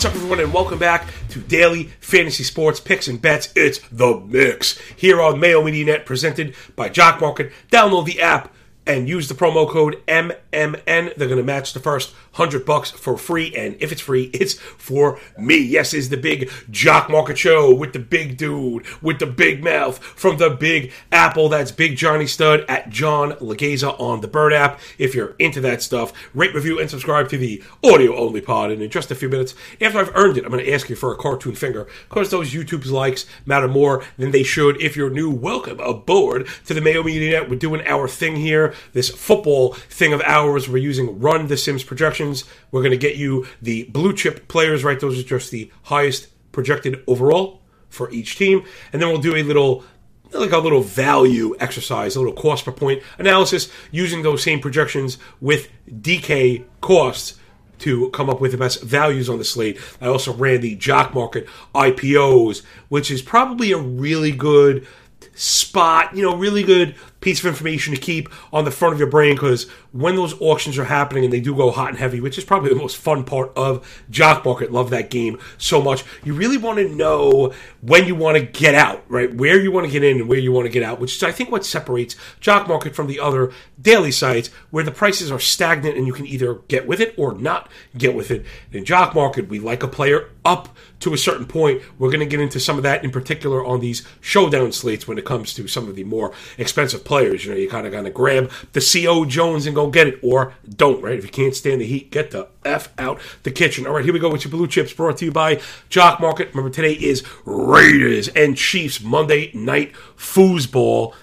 What's up, everyone, and welcome back to Daily Fantasy Sports Picks and Bets. It's the Mix here on Mayo Media Net, presented by Jock Market. Download the app and use the promo code MMN. They're going to match the first 100 bucks for free. And if it's free, it's for me. Yes, is the big Jock Market Show with the big dude with the big mouth from the Big Apple. That's Big Johnny Stud at John Legeza on the Bird app. If you're into that stuff, rate, review, and subscribe to the audio only pod. And in just a few minutes, after I've earned it, I'm going to ask you for a cartoon finger because those YouTube's likes matter more than they should. If you're new, welcome aboard to the Mayo Media Net. We're doing our thing here, this football thing of ours. We're using Run the Sims projections. We're going to get you the blue chip players, right? Those are just the highest projected overall for each team. And then we'll do a little like a little value exercise, a little cost per point analysis using those same projections with DK costs to come up with the best values on the slate. I also ran the Jock Market IPOs, which is probably a really good spot, you know, really good piece of information to keep on the front of your brain because when those auctions are happening and they do go hot and heavy, which is probably the most fun part of Jock Market, love that game so much. You really want to know when you want to get out, right? Where you want to get in and where you want to get out, which is, I think, what separates Jock Market from the other daily sites where the prices are stagnant and you can either get with it or not get with it. In Jock Market, we like a player up to a certain point. We're going to get into some of that in particular on these showdown slates when it comes to some of the more expensive players. You know, you kind of got to grab the CO Jones and go get it, or don't, right? If you can't stand the heat, get the F out the kitchen. All right, here we go with your blue chips brought to you by Jock Market. Remember, today is Raiders and Chiefs Monday night foosball.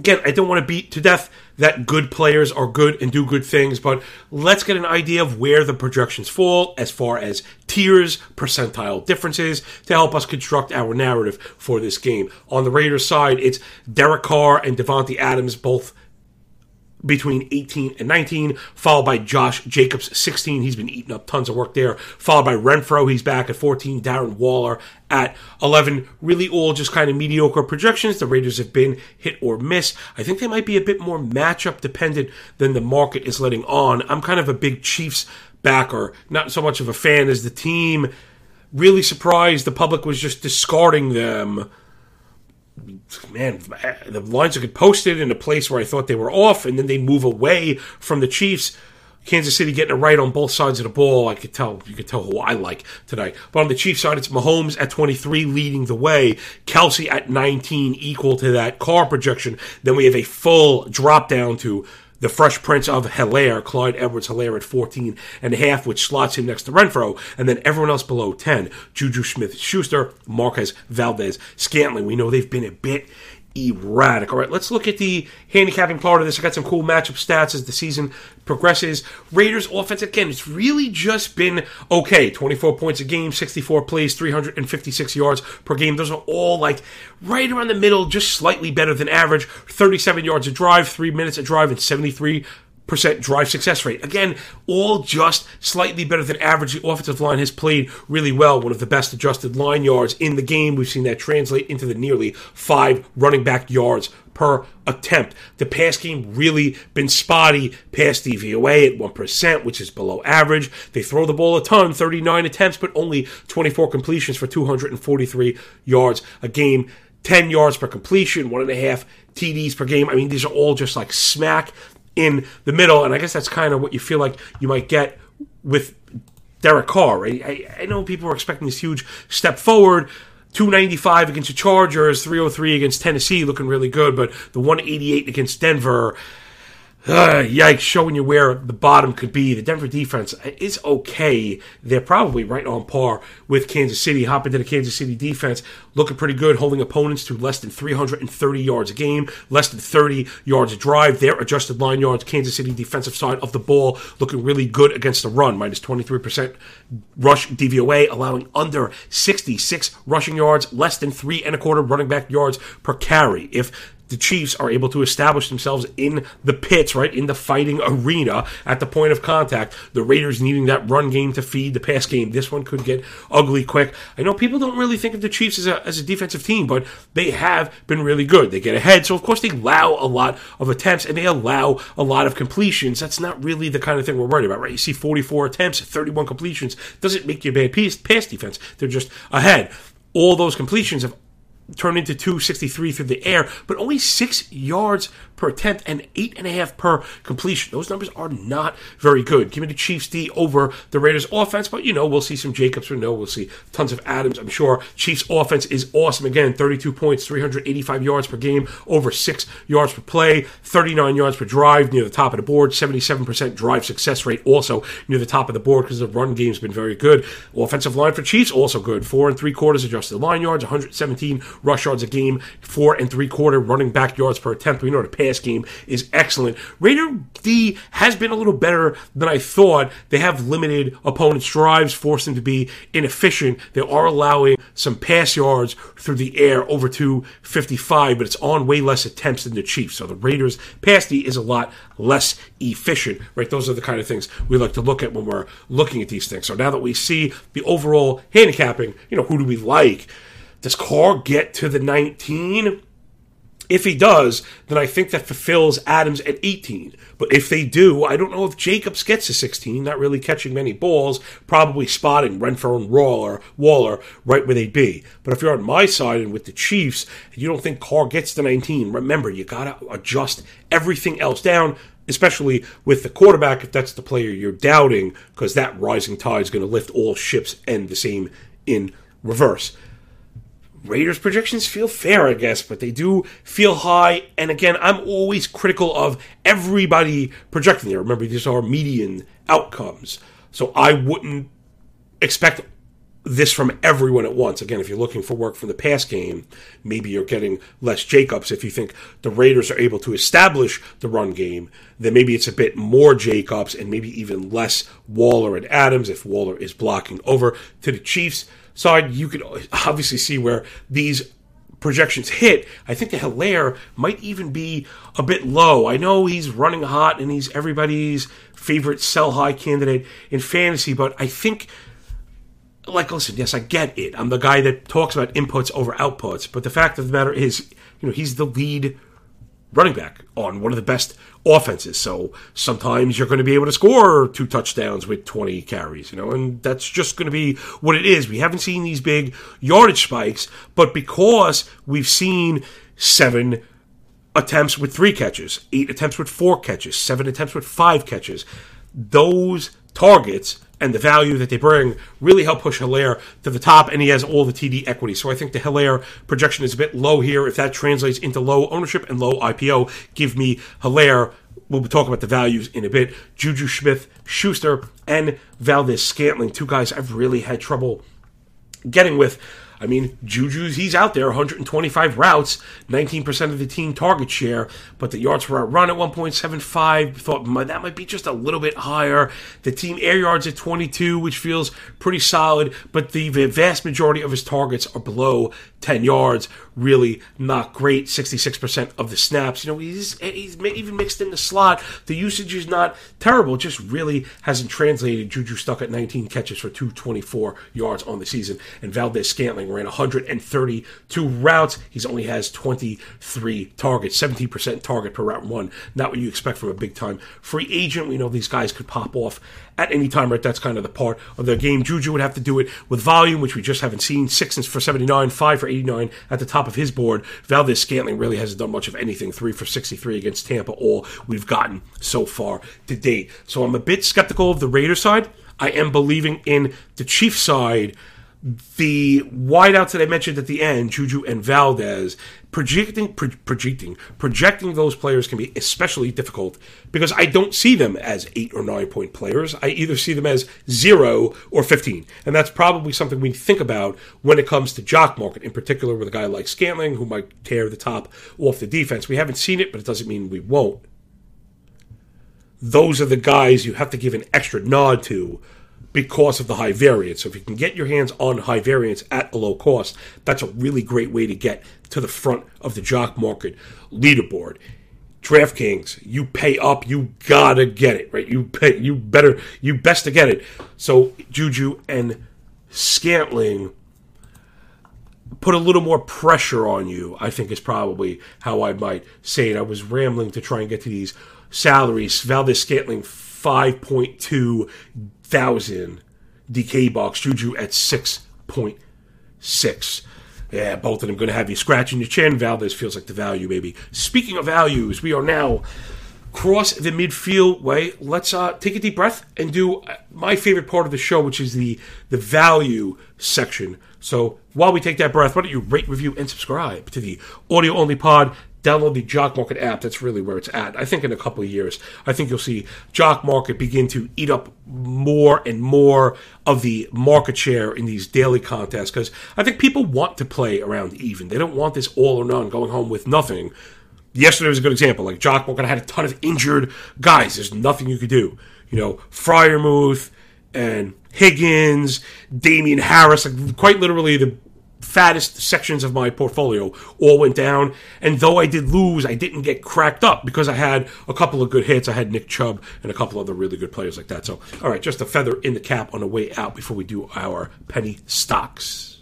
Again, I don't want to beat to death that good players are good and do good things, but let's get an idea of where the projections fall as far as tiers, percentile differences to help us construct our narrative for this game. On the Raiders side, it's Derek Carr and Davante Adams both between 18 and 19, followed by Josh Jacobs, 16. He's been eating up tons of work there. Followed by Renfrow. he's back at 14. Darren Waller at 11. Really all just kind of mediocre projections. The Raiders have been hit or miss. I think they might be a bit more matchup dependent than the market is letting on. I'm kind of a big Chiefs backer, not so much of a fan as the team. Really surprised the public was just discarding them man, the lines are posted in a place where I thought they were off, and then they move away from the Chiefs. Kansas City getting it right on both sides of the ball. I could tell you could tell who I like tonight. But on the Chiefs side, it's Mahomes at 23 leading the way. Kelce at 19 equal to that Carr projection. Then we have a full drop down to the Fresh Prince of Helaire, Clyde Edwards Helaire at 14 and a half, which slots him next to Renfrow, and then everyone else below 10. Juju Smith Schuster, Marquez Valdes, Scantling. We know they've been a bit erratic. All right, let's look at the handicapping part of this. I got some cool matchup stats as the season progresses. Raiders offense again, it's really just been okay. 24 points a game, 64 plays, 356 yards per game. Those are all like right around the middle, just slightly better than average. 37 yards a drive, 3 minutes a drive and 73 percent drive success rate. Again, all just slightly better than average. The offensive line has played really well, one of the best adjusted line yards in the game. We've seen that translate into the nearly five running back yards per attempt. The pass game really been spotty. Pass DVOA at 1%, which is below average. They throw the ball a ton, 39 attempts, but only 24 completions for 243 yards a game. 10 yards per completion, one and a half TDs per game. I mean, these are all just like smack in the middle, and I guess that's kind of what you feel like you might get with Derek Carr. Right? I, I know people are expecting this huge step forward. 295 against the Chargers, 303 against Tennessee, looking really good, but the 188 against Denver, uh, yikes, showing you where the bottom could be. The Denver defense is okay. They're probably right on par with Kansas City. Hop into the Kansas City defense, looking pretty good, holding opponents to less than 330 yards a game, less than 30 yards a drive. Their adjusted line yards, Kansas City defensive side of the ball, looking really good against the run, minus 23% rush DVOA, allowing under 66 rushing yards, less than three and a quarter running back yards per carry. If the Chiefs are able to establish themselves in the pits, right, in the fighting arena at the point of contact. The Raiders needing that run game to feed the pass game. This one could get ugly quick. I know people don't really think of the Chiefs as a, as a defensive team, but they have been really good. They get ahead, so of course they allow a lot of attempts and they allow a lot of completions. That's not really the kind of thing we're worried about, right? You see 44 attempts, 31 completions. Doesn't make you a bad piece, pass defense. They're just ahead. All those completions have turned into 263 through the air, but only six yards per attempt and eight and a half per completion. Those numbers are not very good. Give me the Chiefs D over the Raiders offense, but you know, we'll see some Jacobs or no, we'll see tons of Adams, I'm sure. Chiefs offense is awesome. Again, 32 points, 385 yards per game, over six yards per play, 39 yards per drive near the top of the board, 77% drive success rate also near the top of the board because the run game's been very good. Offensive line for Chiefs also good. Four and three quarters adjusted line yards, 117 rush yards a game, four and three quarter running back yards per attempt. We know the pass pass game is excellent. Raider D has been a little better than I thought. They have limited opponents' drives, forced them to be inefficient. They are allowing some pass yards through the air over to 55, but it's on way less attempts than the Chiefs. So the Raiders' pass D is a lot less efficient, right? Those are the kind of things we like to look at when we're looking at these things. So now that we see the overall handicapping, you know, who do we like? Does Carr get to the 19? If he does, then I think that fulfills Adams at 18. But if they do, I don't know if Jacobs gets to 16, not really catching many balls, probably spotting Renfrow and Waller, Waller right where they'd be. But if you're on my side and with the Chiefs, and you don't think Carr gets to 19, remember, you got to adjust everything else down especially with the quarterback, if that's the player you're doubting, because that rising tide is going to lift all ships and the same in reverse. Raiders projections feel fair, I guess, but they do feel high. And again, I'm always critical of everybody projecting there. Remember, these are median outcomes. So I wouldn't expect this from everyone at once. Again, if you're looking for work from the past game, maybe you're getting less Jacobs. If you think the Raiders are able to establish the run game, then maybe it's a bit more Jacobs and maybe even less Waller and Adams if Waller is blocking over to the Chiefs side, you could obviously see where these projections hit. I think the Helaire might even be a bit low. I know he's running hot and he's everybody's favorite sell high candidate in fantasy, but I think like listen, yes, I get it. I'm the guy that talks about inputs over outputs, but the fact of the matter is, you know, he's the lead running back on one of the best offenses. So sometimes you're going to be able to score two touchdowns with 20 carries, you know, and that's just going to be what it is. We haven't seen these big yardage spikes, but because we've seen seven attempts with three catches, eight attempts with four catches, seven attempts with five catches, those targets and the value that they bring really help push Helaire to the top, and he has all the TD equity. So I think the Helaire projection is a bit low here. If that translates into low ownership and low IPO, give me Helaire. We'll talk about the values in a bit. Juju Smith Schuster and Valdes-Scantling, two guys I've really had trouble getting with. I mean, Juju's, he's out there, 125 routes, 19% of the team target share, but the yards per run at 1.75, thought that might be just a little bit higher. The team air yards at 22, which feels pretty solid, but the vast majority of his targets are below 10 yards. Really not great. 66% of the snaps. You know, he's, he's even mixed in the slot. The usage is not terrible. Just really hasn't translated. Juju stuck at 19 catches for 224 yards on the season. And Ran 132 routes. He only has 23 targets, 17% target per route one. Not what you expect from a big time free agent. We know these guys could pop off at any time, right? That's kind of the part of their game. Juju would have to do it with volume, which we just haven't seen. Six for 79, five for 89 at the top of his board. Valdes Scantling really hasn't done much of anything. Three for 63 against Tampa, all we've gotten so far to date. So I'm a bit skeptical of the Raiders side. I am believing in the Chiefs side the wideouts that I mentioned at the end, Juju and Valdes, projecting, pro- projecting, projecting those players can be especially difficult because I don't see them as eight or nine point players. I either see them as zero or fifteen, and that's probably something we think about when it comes to jock market, in particular with a guy like Scantling who might tear the top off the defense. We haven't seen it, but it doesn't mean we won't. Those are the guys you have to give an extra nod to because of the high variance. So if you can get your hands on high variance at a low cost, that's a really great way to get to the front of the jock market leaderboard. DraftKings, you pay up, you gotta get it, right? You pay, you better, you best to get it. So Juju and Scantling put a little more pressure on you. I think is probably how I might say it. I was rambling to try and get to these salaries. Valdes Scantling five point two thousand DK box, Juju at six point six. Yeah, both of them going to have you scratching your chin. Valdes feels like the value, maybe. Speaking of values, we are now cross the midfield way. Let's uh, take a deep breath and do uh, my favorite part of the show, which is the the value section. So while we take that breath, why don't you rate, review, and subscribe to the audio only pod? Download the Jock Market app. That's really where it's at. I think in a couple of years, I think you'll see Jock Market begin to eat up more and more of the market share in these daily contests because I think people want to play around even. They don't want this all or none, going home with nothing. Yesterday was a good example. Like Jock Market had a ton of injured guys. There's nothing you could do. You know, Freiermuth and Higgins, Damien Harris, like quite literally the fattest sections of my portfolio all went down. And though I did lose, I didn't get cracked up because I had a couple of good hits. I had Nick Chubb and a couple other really good players like that. So, all right, just a feather in the cap on the way out before we do our penny stocks.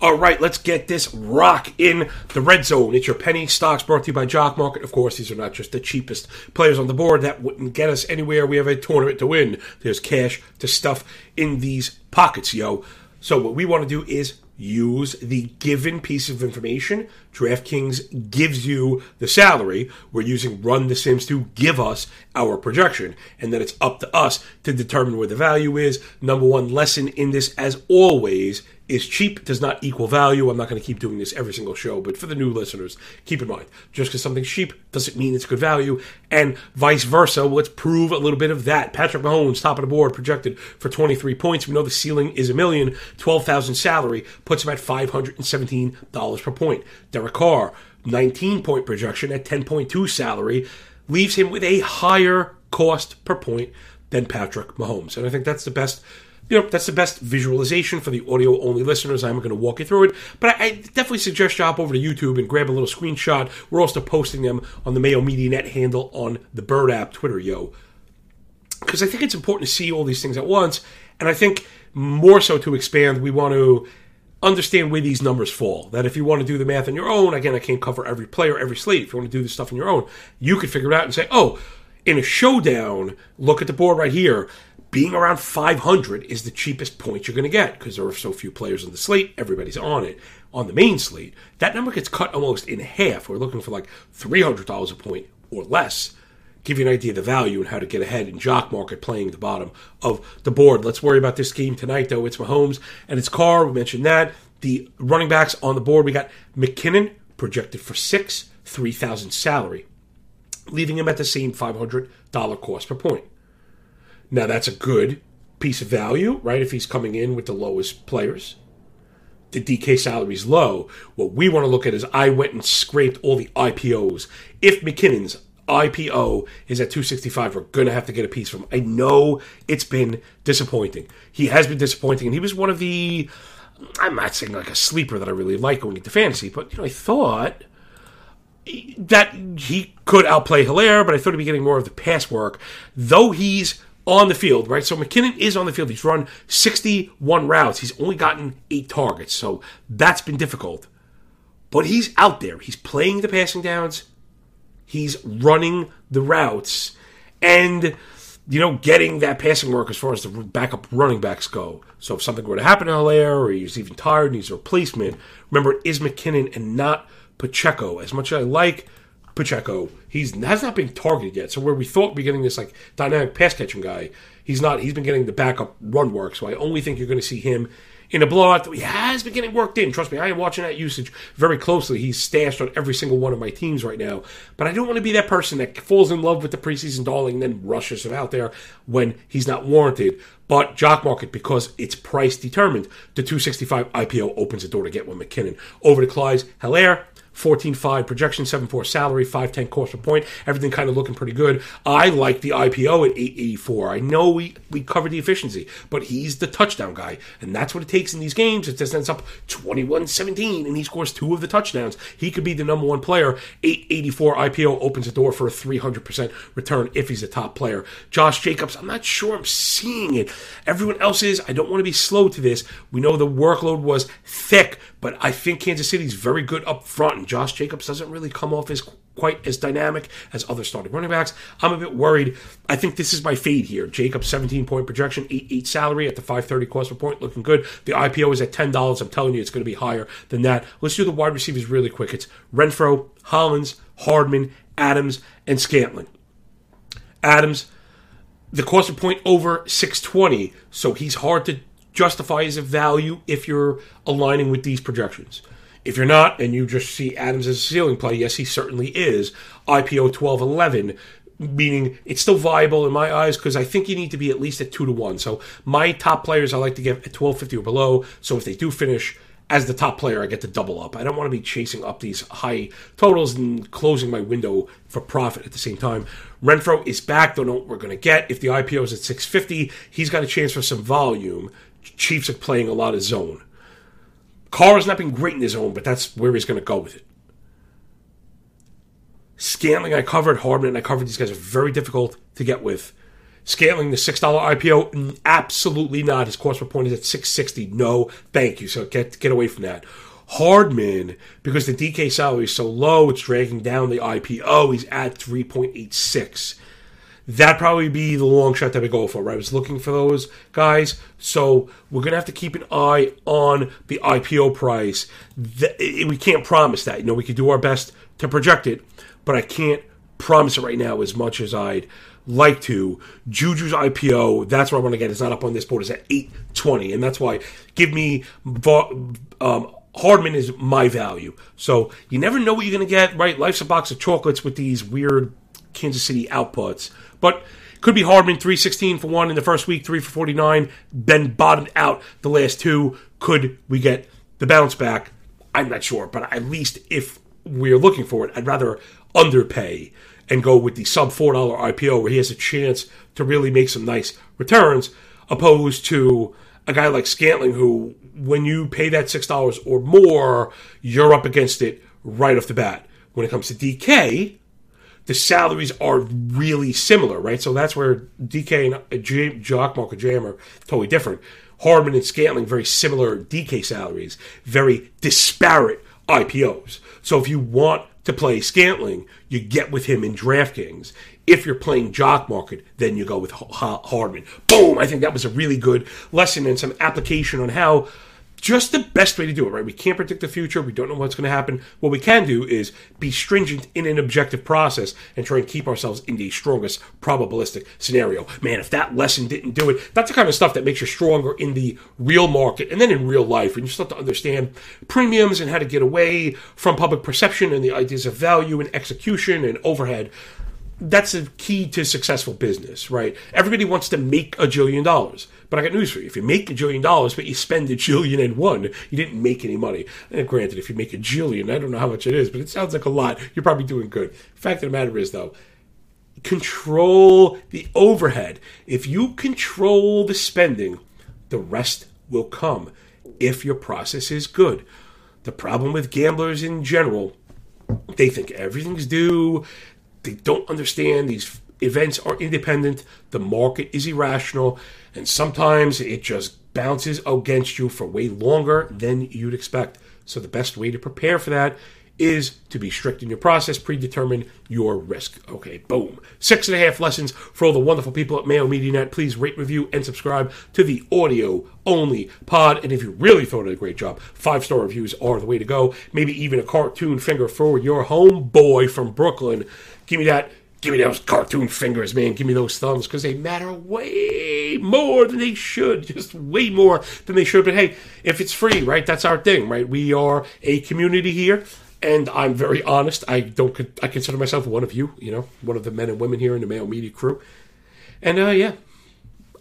All right, let's get this rock in the red zone. It's your penny stocks brought to you by Jock Market. Of course, these are not just the cheapest players on the board. That wouldn't get us anywhere. We have a tournament to win. There's cash to stuff in these pockets, yo. So what we want to do is use the given piece of information. DraftKings gives you the salary. We're using Run the Sims to give us our projection. And then it's up to us to determine where the value is. Number one lesson in this, as always, is cheap does not equal value. I'm not going to keep doing this every single show, but for the new listeners, keep in mind just because something's cheap doesn't mean it's good value, and vice versa. Let's prove a little bit of that. Patrick Mahomes, top of the board, projected for 23 points. We know the ceiling is a million. 12,000 salary puts him at $517 per point. Derek Carr, 19 point projection at 10.2 salary, leaves him with a higher cost per point than Patrick Mahomes, and I think that's the best you know, that's the best visualization for the audio only listeners. I'm going to walk you through it. But I, I, definitely suggest you hop over to YouTube and grab a little screenshot. We're also posting them on the Mayo Media Net handle on the Bird app, Twitter, yo. Because I think it's important to see all these things at once. And I think more so to expand, we want to understand where these numbers fall. That if you want to do the math on your own, again, I can't cover every player, every slate. If you want to do this stuff on your own, you could figure it out and say, oh, in a showdown, look at the board right here being around 500 is the cheapest point you're going to get because there are so few players on the slate. Everybody's on it. On the main slate, that number gets cut almost in half. We're looking for like $300 a point or less. Give you an idea of the value and how to get ahead in jock market playing the bottom of the board. Let's worry about this game tonight, though. It's Mahomes and it's Carr. We mentioned that. The running backs on the board, we got McKinnon projected for six, 3000 salary, leaving him at the same $500 cost per point. Now that's a good piece of value, right? If he's coming in with the lowest players. The DK salary is low. What we want to look at is I went and scraped all the IPOs. If McKinnon's IPO is at 265, we're going to have to get a piece from him. I know it's been disappointing. He has been disappointing, and he was one of the. I'm not saying like a sleeper that I really like going into fantasy, but you know, I thought that he could outplay Helaire, but I thought he'd be getting more of the pass work. Though he's on the field, right? So McKinnon is on the field. He's run 61 routes. He's only gotten eight targets. So that's been difficult. But he's out there. He's playing the passing downs. He's running the routes. And, you know, getting that passing work as far as the backup running backs go. So if something were to happen to Helaire or he's even tired and needs a replacement, remember, it is McKinnon and not Pacheco. As much as I like Pacheco. He's has not been targeted yet. So where we thought we're getting this like dynamic pass catching guy, he's not. He's been getting the backup run work. So I only think you're going to see him in a blowout. He has been getting worked in. Trust me, I am watching that usage very closely. He's stashed on every single one of my teams right now. But I don't want to be that person that falls in love with the preseason darling and then rushes him out there when he's not warranted. But Jock Market, because it's price determined, the 265 IPO opens the door to get one McKinnon. Over to Clyde's Helaire. 14.5 projection, 7.4 salary, 5.10 cost per point. Everything kind of looking pretty good. I like the IPO at 8.84. I know we, we covered the efficiency, but he's the touchdown guy. And that's what it takes in these games. It just ends up 21 17, and he scores two of the touchdowns. He could be the number one player. 884 IPO opens the door for a 300% return if he's a top player. Josh Jacobs, I'm not sure I'm seeing it. Everyone else is. I don't want to be slow to this. We know the workload was thick, but I think Kansas City's very good up front, Josh Jacobs doesn't really come off as quite as dynamic as other starting running backs. I'm a bit worried. I think this is my fade here. Jacobs 17 point projection, 8 8 salary at the 530 cost per point, looking good. The IPO is at $10. I'm telling you, it's going to be higher than that. Let's do the wide receivers really quick. It's Renfrow, Hollins, Hardman, Adams, and Scantling. Adams, the cost per point over 620, so he's hard to justify as a value if you're aligning with these projections. If you're not, and you just see Adams as a ceiling play, yes, he certainly is. IPO 1211, meaning it's still viable in my eyes because I think you need to be at least at two to one. So my top players I like to get at 1250 or below. So if they do finish as the top player, I get to double up. I don't want to be chasing up these high totals and closing my window for profit at the same time. Renfrow is back. Don't know what we're going to get. If the IPO is at 650, he's got a chance for some volume. Chiefs are playing a lot of zone. Carr has not been great in his zone, but that's where he's going to go with it. Scantling, I covered. Hardman, and I covered. These guys are very difficult to get with. Scantling, the $6 IPO, absolutely not. His cost per point is at 660 No, thank you. So get, get away from that. Hardman, because the DK salary is so low, it's dragging down the IPO. He's at 3.86 that'd probably be the long shot that we go for. Right? I was looking for those guys, so we're gonna have to keep an eye on the IPO price. We can't promise that. You know, we could do our best to project it, but I can't promise it right now as much as I'd like to. Juju's IPO, that's where I want to get. It's not up on this board. It's at eight twenty, and that's why give me. Um, Hardman is my value. So you never know what you're going to get, right? Life's a box of chocolates with these weird Kansas City outputs. But could be Hardman, 316 for one in the first week, 3 for 49, then bottomed out the last two. Could we get the bounce back? I'm not sure, but at least if we're looking for it, I'd rather underpay and go with the sub $4 IPO where he has a chance to really make some nice returns, opposed to a guy like Scantling who, when you pay that $6 or more, you're up against it right off the bat. When it comes to DK, the salaries are really similar, right? So that's where DK and uh, J- Jock Mark and JM are totally different. Hardman and Scantling, very similar DK salaries, very disparate IPOs. So if you want to play Scantling, you get with him in DraftKings. If you're playing jock market, then you go with Hardman. Boom! I think that was a really good lesson and some application on how just the best way to do it, right? We can't predict the future. We don't know what's going to happen. What we can do is be stringent in an objective process and try and keep ourselves in the strongest probabilistic scenario. Man, if that lesson didn't do it, that's the kind of stuff that makes you stronger in the real market and then in real life. And you start to understand premiums and how to get away from public perception and the ideas of value and execution and overhead that's the key to successful business, right? Everybody wants to make a jillion dollars. But I got news for you. If you make a jillion dollars, but you spend a jillion and one, you didn't make any money. And granted, if you make a jillion, I don't know how much it is, but it sounds like a lot. You're probably doing good. Fact of the matter is, though, control the overhead. If you control the spending, the rest will come if your process is good. The problem with gamblers in general, they think everything's due they don't understand these events are independent, the market is irrational, and sometimes it just bounces against you for way longer than you'd expect. So, the best way to prepare for that is to be strict in your process, predetermine your risk. Okay, boom. Six and a half lessons for all the wonderful people at Mayo Media Net. Please rate, review, and subscribe to the audio only pod. And if you really thought it a great job, five star reviews are the way to go. Maybe even a cartoon finger for your homeboy from Brooklyn. Give me that. Give me those cartoon fingers, man. Give me those thumbs because they matter way more than they should. Just way more than they should. But hey, if it's free, right? That's our thing, right? We are a community here and I'm very honest. I don't. I consider myself one of you. You know, one of the men and women here in the Mayo Media crew. And uh, yeah,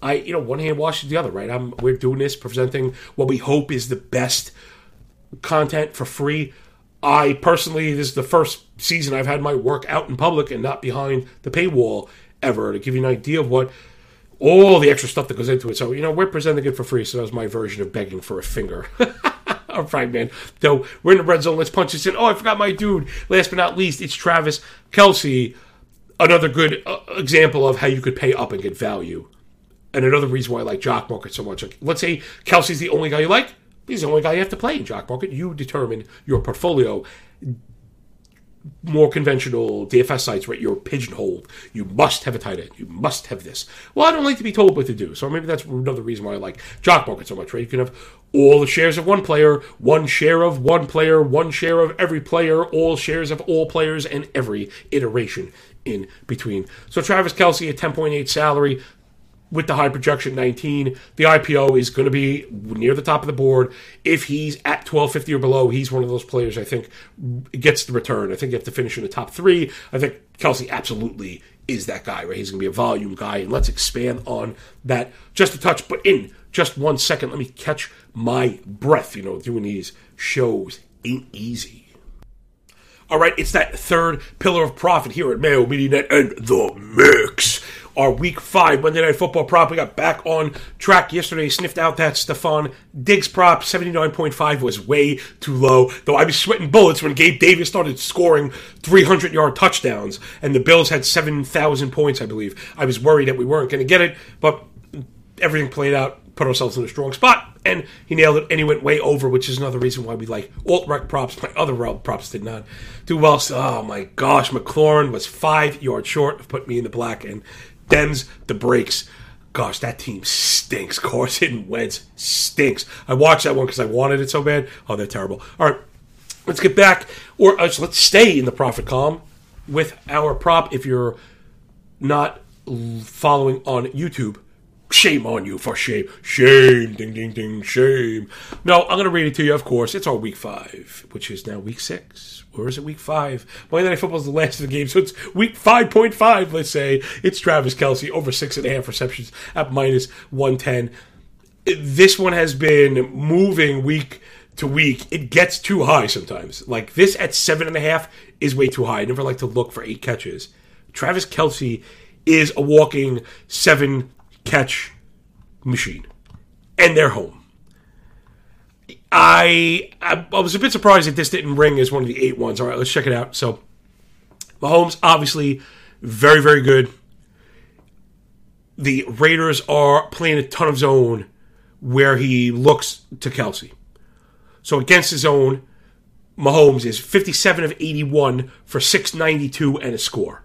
I you know one hand washes the other. Right. I'm. We're doing this, presenting what we hope is the best content for free I personally, this is the first season I've had my work out in public and not behind the paywall ever to give you an idea of what all the extra stuff that goes into it. So, you know, we're presenting it for free. So that was my version of begging for a finger. All right, man. Though we're in the red zone, let's punch this in. Oh, I forgot my dude. Last but not least, it's Travis Kelce. Another good uh, example of how you could pay up and get value. And another reason why I like Jock Market so much. Like, let's say Kelce's the only guy you like. He's the only guy you have to play in Jock Market. You determine your portfolio more conventional DFS sites right? you're pigeonholed. You must have a tight end. You must have this. Well, I don't like to be told what to do. So maybe that's another reason why I like Jock Market so much, right? You can have all the shares of one player, one share of one player, one share of every player, all shares of all players, and every iteration in between. So Travis Kelce at 10.8 salary, with the high projection 19 the ipo is going to be near the top of the board. If he's at 1250 or below he's one of those players i think gets the return. I think you have to finish in the top three. I think Kelce absolutely is that guy right? He's going to be a volume guy and let's expand on that just a touch. But in just one second let me catch my breath you know doing these shows. Ain't easy all right, it's that third pillar of profit here at Mayo Media Net and the mix our week five Monday Night Football prop. We got back on track yesterday, sniffed out that Stefon Diggs prop. 79.5 was way too low, though I was sweating bullets when Gabe Davis started scoring 300 yard touchdowns and the Bills had 7,000 points, I believe. I was worried that we weren't going to get it, but everything played out, put ourselves in a strong spot, and he nailed it, and he went way over, which is another reason why we like alt rec props. My other props did not do well. So, oh my gosh, McLaurin was five yards short of putting me in the black, and Dems the breaks. Gosh, that team stinks. Carson Wentz stinks. I watched that one because I wanted it so bad. Oh, they're terrible. All right, let's get back, or uh, let's stay in the profit column with our prop. If you're not following on YouTube, shame on you for shame. Shame, ding, ding, ding, shame. No, I'm going to read it to you, of course. It's our week five, which is now week six or is it week five? Monday Night Football is the last of the game, so it's week 5.5, let's say. It's Travis Kelce over six and a half receptions at minus 110. This one has been moving week to week. It gets too high sometimes. Like this at seven and a half is way too high. I never like to look for eight catches. Travis Kelce is a walking seven catch machine, and they're home. I, I, I was a bit surprised that this didn't ring as one of the eight ones. All right, let's check it out. So, Mahomes obviously very very good. The Raiders are playing a ton of zone where he looks to Kelce. So against his own, Mahomes is 57 of 81 for 692 and a score.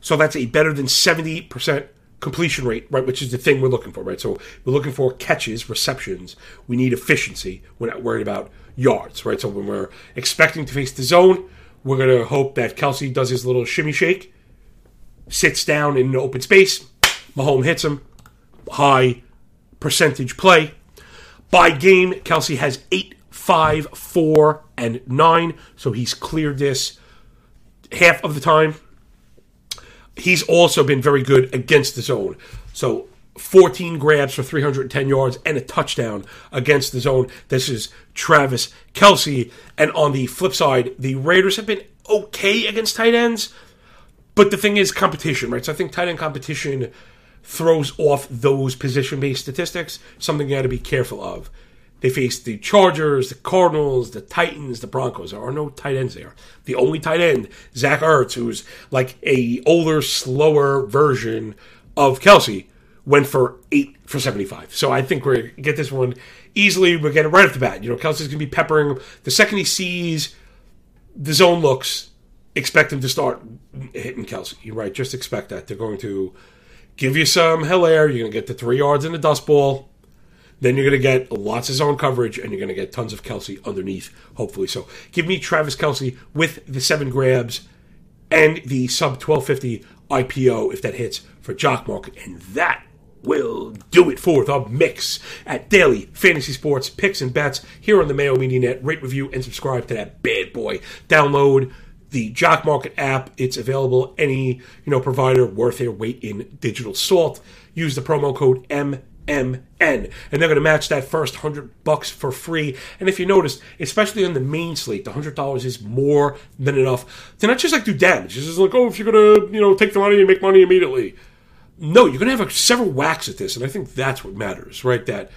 So that's a better than 70% completion rate, right, which is the thing we're looking for, right? So we're looking for catches, receptions. We need efficiency. We're not worried about yards, right? So when we're expecting to face the zone, we're going to hope that Kelce does his little shimmy shake, sits down in an open space, Mahomes hits him, high percentage play. By game, Kelce has eight, five, four, and nine, so he's cleared this half of the time he's also been very good against the zone. So 14 grabs for 310 yards and a touchdown against the zone. This is Travis Kelce. And on the flip side, the Raiders have been okay against tight ends. But the thing is competition, right? So I think tight end competition throws off those position based statistics, something you got to be careful of. They face the Chargers, the Cardinals, the Titans, the Broncos. There are no tight ends there. The only tight end, Zach Ertz, who's like a older, slower version of Kelce, went for eight for 75. So I think we're get this one easily. We're getting right off the bat. You know, Kelce's going to be peppering. The second he sees the zone looks, expect him to start hitting Kelce. You're right. Just expect that. They're going to give you some Helaire. You're going to get the three yards in the dust ball then you're going to get lots of zone coverage and you're going to get tons of Kelce underneath, hopefully. So give me Travis Kelce with the seven grabs and the sub 1250 IPO if that hits for Jock Market. And that will do it for the mix at Daily Fantasy Sports Picks and Bets here on the Mayo Media Net. Rate, review, and subscribe to that bad boy. Download the Jock Market app. It's available any you know provider worth their weight in digital salt. Use the promo code M MN. And they're going to match that first 100 bucks for free. And if you notice, especially on the main slate, the $100 is more than enough to not just like do damage. It's just like, oh, if you're going to, you know, take the money and make money immediately. No, you're going to have several whacks at this. And I think that's what matters, right? That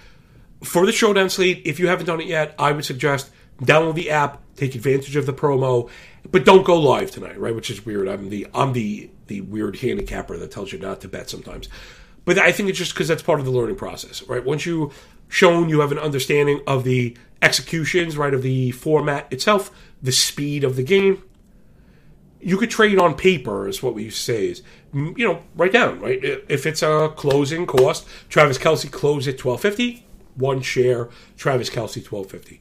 for the showdown slate, if you haven't done it yet, I would suggest download the app, take advantage of the promo, but don't go live tonight, right? Which is weird. I'm the I'm the the weird handicapper that tells you not to bet sometimes. But I think it's just because that's part of the learning process, right? Once you shown you have an understanding of the executions, right, of the format itself, the speed of the game, you could trade on paper, is what we say. Is you know, write down, right? If it's a closing cost, Travis Kelce closed at twelve fifty, one share, Travis Kelce twelve fifty,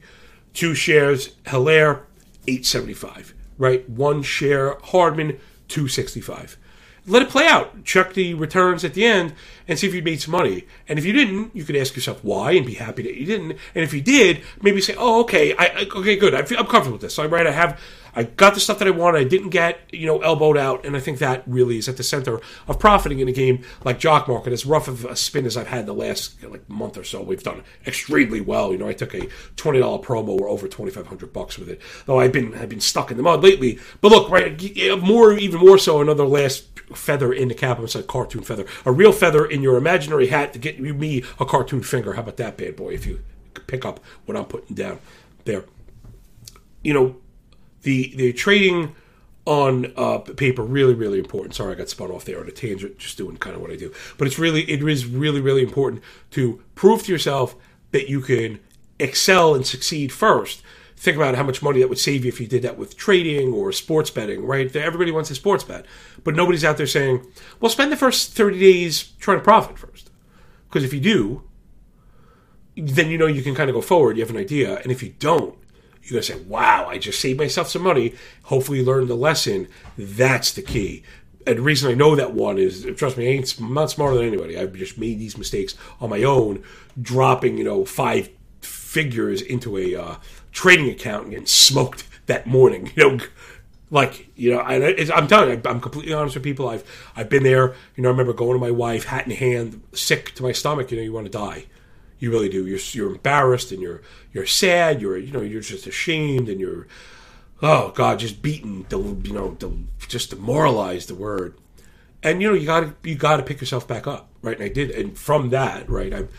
two shares, Helaire eight seventy five, right? One share, Hardman two sixty five let it play out. Check the returns at the end and see if you made some money. And if you didn't, you could ask yourself why and be happy that you didn't. And if you did, maybe say, "Oh, okay, I, okay, good. I feel, I'm comfortable with this. So I'm right. I have I got the stuff that I wanted. I didn't get, you know, elbowed out. And I think that really is at the center of profiting in a game like Jock Market. As rough of a spin as I've had the last like month or so, we've done extremely well. You know, I took a twenty dollar promo. We're over twenty five hundred bucks with it. Though I've been I've been stuck in the mud lately. But look, right, more even more so another last feather in the cap. It's a cartoon feather, a real feather in your imaginary hat to get me a cartoon finger. How about that bad boy? If you pick up what I'm putting down there, you know the the trading on uh, paper really really important. Sorry, I got spun off there on a tangent, just doing kind of what I do. But it's really it is really really important to prove to yourself that you can excel and succeed first. Think about how much money that would save you if you did that with trading or sports betting, right? Everybody wants a sports bet, but nobody's out there saying, "Well, spend the first thirty days trying to profit first. Because if you do, then you know you can kind of go forward. You have an idea, and if you don't, you're going to say, wow, I just saved myself some money. Hopefully, learn the lesson. That's the key. And the reason I know that one is, trust me, I ain't, I'm not smarter than anybody. I've just made these mistakes on my own, dropping, you know, five figures into a uh, trading account and getting smoked that morning. You know, like you know, I, am telling you, I'm completely honest with people. I've I've been there. You know, I remember going to my wife, hat in hand, sick to my stomach. You know, you want to die you really do. You're you're embarrassed and you're you're sad. You're you know you're just ashamed and you're oh god just beaten. You know just demoralized the word. And you know you got to you got to pick yourself back up, right? And I did, and from that, right, I've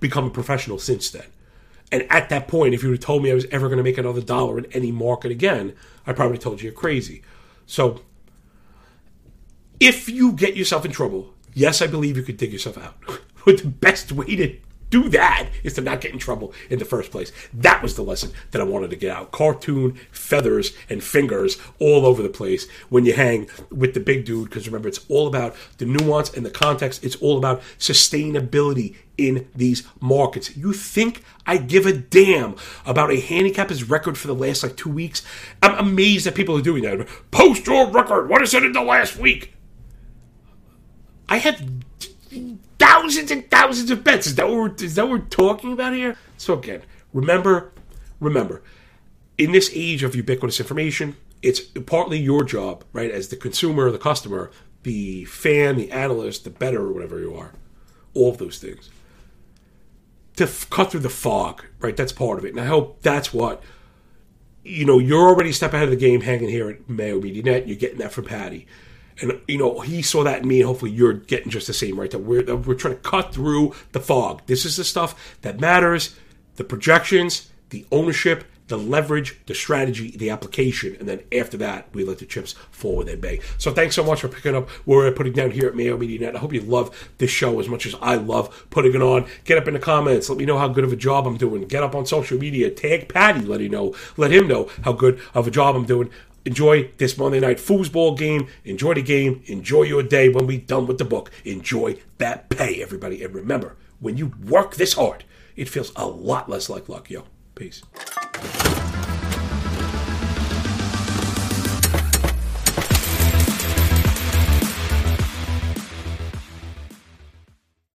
become a professional since then. And at that point, if you would have told me I was ever going to make another dollar in any market again, I probably told you you're crazy. So, if you get yourself in trouble, yes, I believe you could dig yourself out. but the best way to do that is to not get in trouble in the first place. That was the lesson that I wanted to get out. Cartoon feathers and fingers all over the place when you hang with the big dude, because remember, it's all about the nuance and the context. It's all about sustainability in these markets. You think I give a damn about a handicapper's record for the last like two weeks? I'm amazed that people are doing that. Post your record. What is it in the last week? I have thousands and thousands of bets. Is that what we're, is that what we're talking about here? So again, remember, remember, in this age of ubiquitous information, it's partly your job, right, as the consumer, the customer, the fan, the analyst, the bettor, or whatever you are, all of those things, to f- cut through the fog, right? That's part of it, and I hope that's what. You know, you're already a step ahead of the game hanging here at Mayo Media Net. You're getting that from Patty and you know he saw that in me and hopefully you're getting just the same right? That we're, that we're trying to cut through the fog. This is the stuff that matters the projections the ownership the leverage the strategy the application. And then after that we let the chips fall where they may. So thanks so much for picking up what we're putting down here at mayo media net. I hope you love this show as much as i love putting it on. Get up in the comments. Let me know how good of a job i'm doing. Get up on social media. Tag patty. Let him know. Let him know how good of a job i'm doing enjoy this Monday night foosball game. Enjoy the game. Enjoy your day when we're done with the book. Enjoy that pay, everybody. And remember, when you work this hard, it feels a lot less like luck, yo. Peace.